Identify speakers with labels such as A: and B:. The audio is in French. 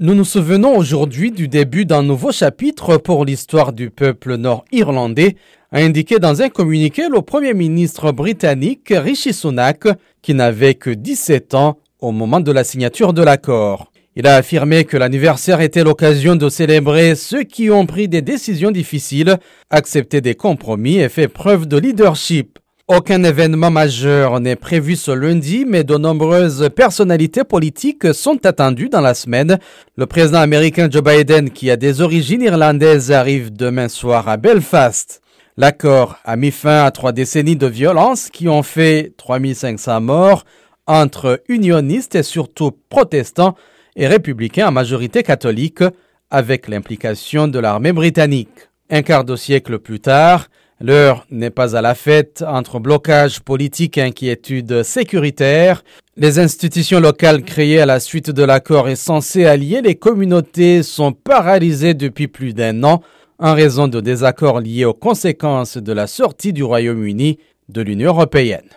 A: Nous nous souvenons aujourd'hui du début d'un nouveau chapitre pour l'histoire du peuple nord-irlandais, a indiqué dans un communiqué le Premier ministre britannique Rishi Sunak, qui n'avait que 17 ans au moment de la signature de l'accord. Il a affirmé que l'anniversaire était l'occasion de célébrer ceux qui ont pris des décisions difficiles, accepté des compromis et fait preuve de leadership. Aucun événement majeur n'est prévu ce lundi, mais de nombreuses personnalités politiques sont attendues dans la semaine. Le président américain Joe Biden, qui a des origines irlandaises, arrive demain soir à Belfast. L'accord a mis fin à trois décennies de violence qui ont fait 3500 morts entre unionistes et surtout protestants et républicains à majorité catholique, avec l'implication de l'armée britannique. Un quart de siècle plus tard, L'heure n'est pas à la fête entre blocage politique et inquiétude sécuritaire. Les institutions locales créées à la suite de l'accord et censées allier les communautés sont paralysées depuis plus d'un an en raison de désaccords liés aux conséquences de la sortie du Royaume-Uni de l'Union européenne.